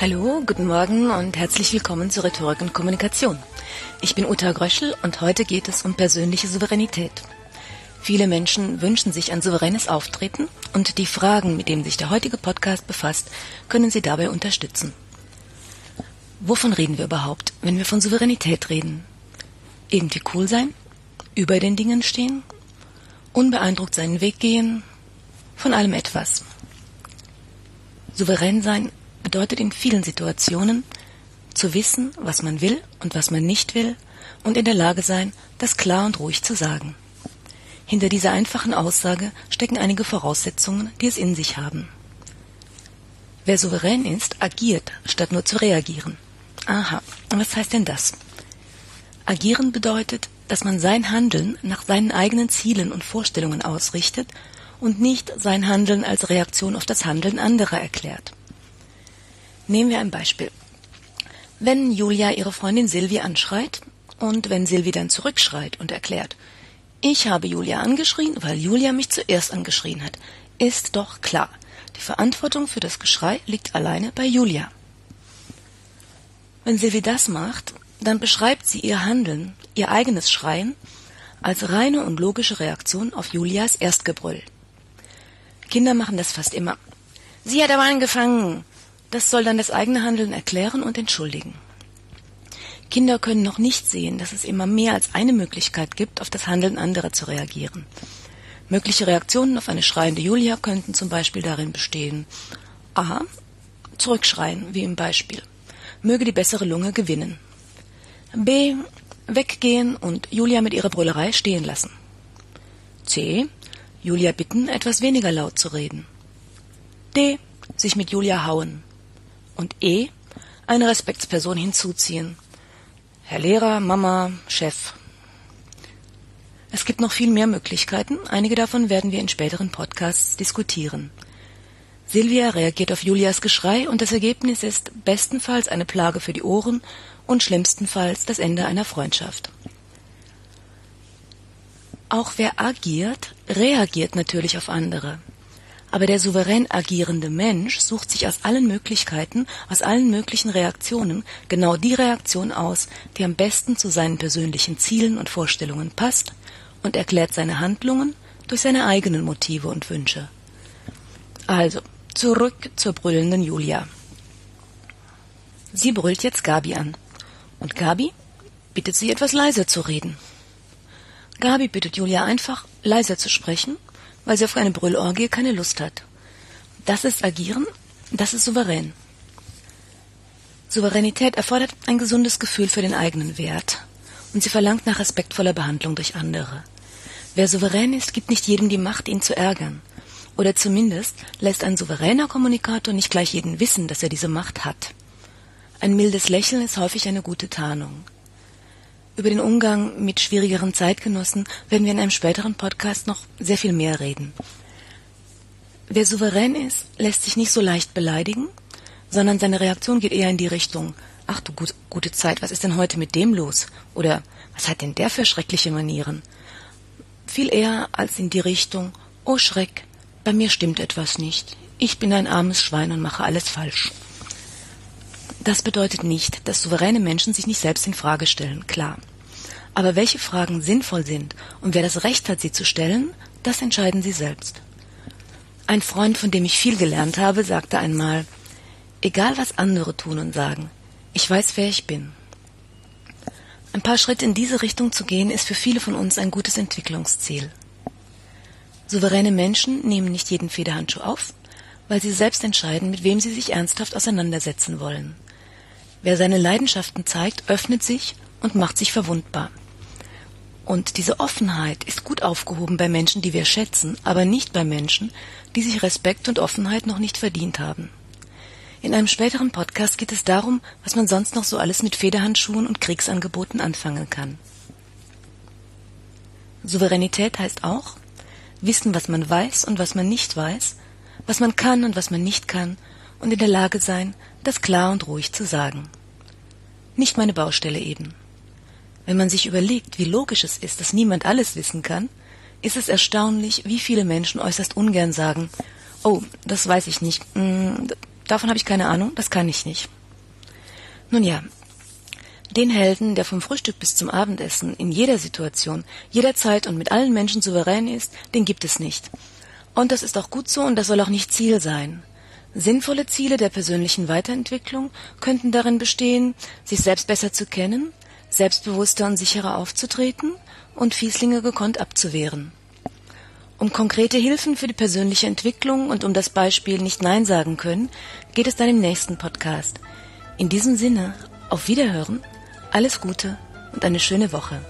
Hallo, guten Morgen und herzlich willkommen zu Rhetorik und Kommunikation. Ich bin Uta Gröschel und heute geht es um persönliche Souveränität. Viele Menschen wünschen sich ein souveränes Auftreten und die Fragen, mit denen sich der heutige Podcast befasst, können Sie dabei unterstützen. Wovon reden wir überhaupt, wenn wir von Souveränität reden? Irgendwie cool sein? Über den Dingen stehen? Unbeeindruckt seinen Weg gehen? Von allem etwas. Souverän sein bedeutet in vielen Situationen zu wissen, was man will und was man nicht will und in der Lage sein, das klar und ruhig zu sagen. Hinter dieser einfachen Aussage stecken einige Voraussetzungen, die es in sich haben. Wer souverän ist, agiert, statt nur zu reagieren. Aha, was heißt denn das? Agieren bedeutet, dass man sein Handeln nach seinen eigenen Zielen und Vorstellungen ausrichtet und nicht sein Handeln als Reaktion auf das Handeln anderer erklärt. Nehmen wir ein Beispiel. Wenn Julia ihre Freundin Silvi anschreit und wenn Silvi dann zurückschreit und erklärt, ich habe Julia angeschrien, weil Julia mich zuerst angeschrien hat, ist doch klar, die Verantwortung für das Geschrei liegt alleine bei Julia. Wenn Silvi das macht, dann beschreibt sie ihr Handeln, ihr eigenes Schreien, als reine und logische Reaktion auf Julias Erstgebrüll. Kinder machen das fast immer. Sie hat aber angefangen. Das soll dann das eigene Handeln erklären und entschuldigen. Kinder können noch nicht sehen, dass es immer mehr als eine Möglichkeit gibt, auf das Handeln anderer zu reagieren. Mögliche Reaktionen auf eine schreiende Julia könnten zum Beispiel darin bestehen a. Zurückschreien, wie im Beispiel. Möge die bessere Lunge gewinnen. b. Weggehen und Julia mit ihrer Brüllerei stehen lassen. c. Julia bitten, etwas weniger laut zu reden. d. Sich mit Julia hauen und E eine Respektsperson hinzuziehen. Herr Lehrer, Mama, Chef. Es gibt noch viel mehr Möglichkeiten, einige davon werden wir in späteren Podcasts diskutieren. Silvia reagiert auf Julias Geschrei und das Ergebnis ist bestenfalls eine Plage für die Ohren und schlimmstenfalls das Ende einer Freundschaft. Auch wer agiert, reagiert natürlich auf andere. Aber der souverän agierende Mensch sucht sich aus allen Möglichkeiten, aus allen möglichen Reaktionen genau die Reaktion aus, die am besten zu seinen persönlichen Zielen und Vorstellungen passt und erklärt seine Handlungen durch seine eigenen Motive und Wünsche. Also, zurück zur brüllenden Julia. Sie brüllt jetzt Gabi an. Und Gabi bittet sie etwas leiser zu reden. Gabi bittet Julia einfach, leiser zu sprechen weil sie auf eine Brüllorgie keine Lust hat. Das ist Agieren, das ist souverän. Souveränität erfordert ein gesundes Gefühl für den eigenen Wert und sie verlangt nach respektvoller Behandlung durch andere. Wer souverän ist, gibt nicht jedem die Macht, ihn zu ärgern. Oder zumindest lässt ein souveräner Kommunikator nicht gleich jeden wissen, dass er diese Macht hat. Ein mildes Lächeln ist häufig eine gute Tarnung. Über den Umgang mit schwierigeren Zeitgenossen werden wir in einem späteren Podcast noch sehr viel mehr reden. Wer souverän ist, lässt sich nicht so leicht beleidigen, sondern seine Reaktion geht eher in die Richtung, ach du gut, gute Zeit, was ist denn heute mit dem los? Oder was hat denn der für schreckliche Manieren? Viel eher als in die Richtung, oh Schreck, bei mir stimmt etwas nicht. Ich bin ein armes Schwein und mache alles falsch. Das bedeutet nicht, dass souveräne Menschen sich nicht selbst in Frage stellen, klar. Aber welche Fragen sinnvoll sind und wer das Recht hat, sie zu stellen, das entscheiden sie selbst. Ein Freund, von dem ich viel gelernt habe, sagte einmal, egal was andere tun und sagen, ich weiß, wer ich bin. Ein paar Schritte in diese Richtung zu gehen, ist für viele von uns ein gutes Entwicklungsziel. Souveräne Menschen nehmen nicht jeden Federhandschuh auf, weil sie selbst entscheiden, mit wem sie sich ernsthaft auseinandersetzen wollen. Wer seine Leidenschaften zeigt, öffnet sich und macht sich verwundbar. Und diese Offenheit ist gut aufgehoben bei Menschen, die wir schätzen, aber nicht bei Menschen, die sich Respekt und Offenheit noch nicht verdient haben. In einem späteren Podcast geht es darum, was man sonst noch so alles mit Federhandschuhen und Kriegsangeboten anfangen kann. Souveränität heißt auch, wissen, was man weiß und was man nicht weiß, was man kann und was man nicht kann, und in der Lage sein, das klar und ruhig zu sagen. Nicht meine Baustelle eben. Wenn man sich überlegt, wie logisch es ist, dass niemand alles wissen kann, ist es erstaunlich, wie viele Menschen äußerst ungern sagen, oh, das weiß ich nicht, mm, davon habe ich keine Ahnung, das kann ich nicht. Nun ja, den Helden, der vom Frühstück bis zum Abendessen in jeder Situation, jederzeit und mit allen Menschen souverän ist, den gibt es nicht. Und das ist auch gut so und das soll auch nicht Ziel sein. Sinnvolle Ziele der persönlichen Weiterentwicklung könnten darin bestehen, sich selbst besser zu kennen, selbstbewusster und sicherer aufzutreten und Fieslinge gekonnt abzuwehren. Um konkrete Hilfen für die persönliche Entwicklung und um das Beispiel nicht Nein sagen können, geht es dann im nächsten Podcast. In diesem Sinne, auf Wiederhören, alles Gute und eine schöne Woche.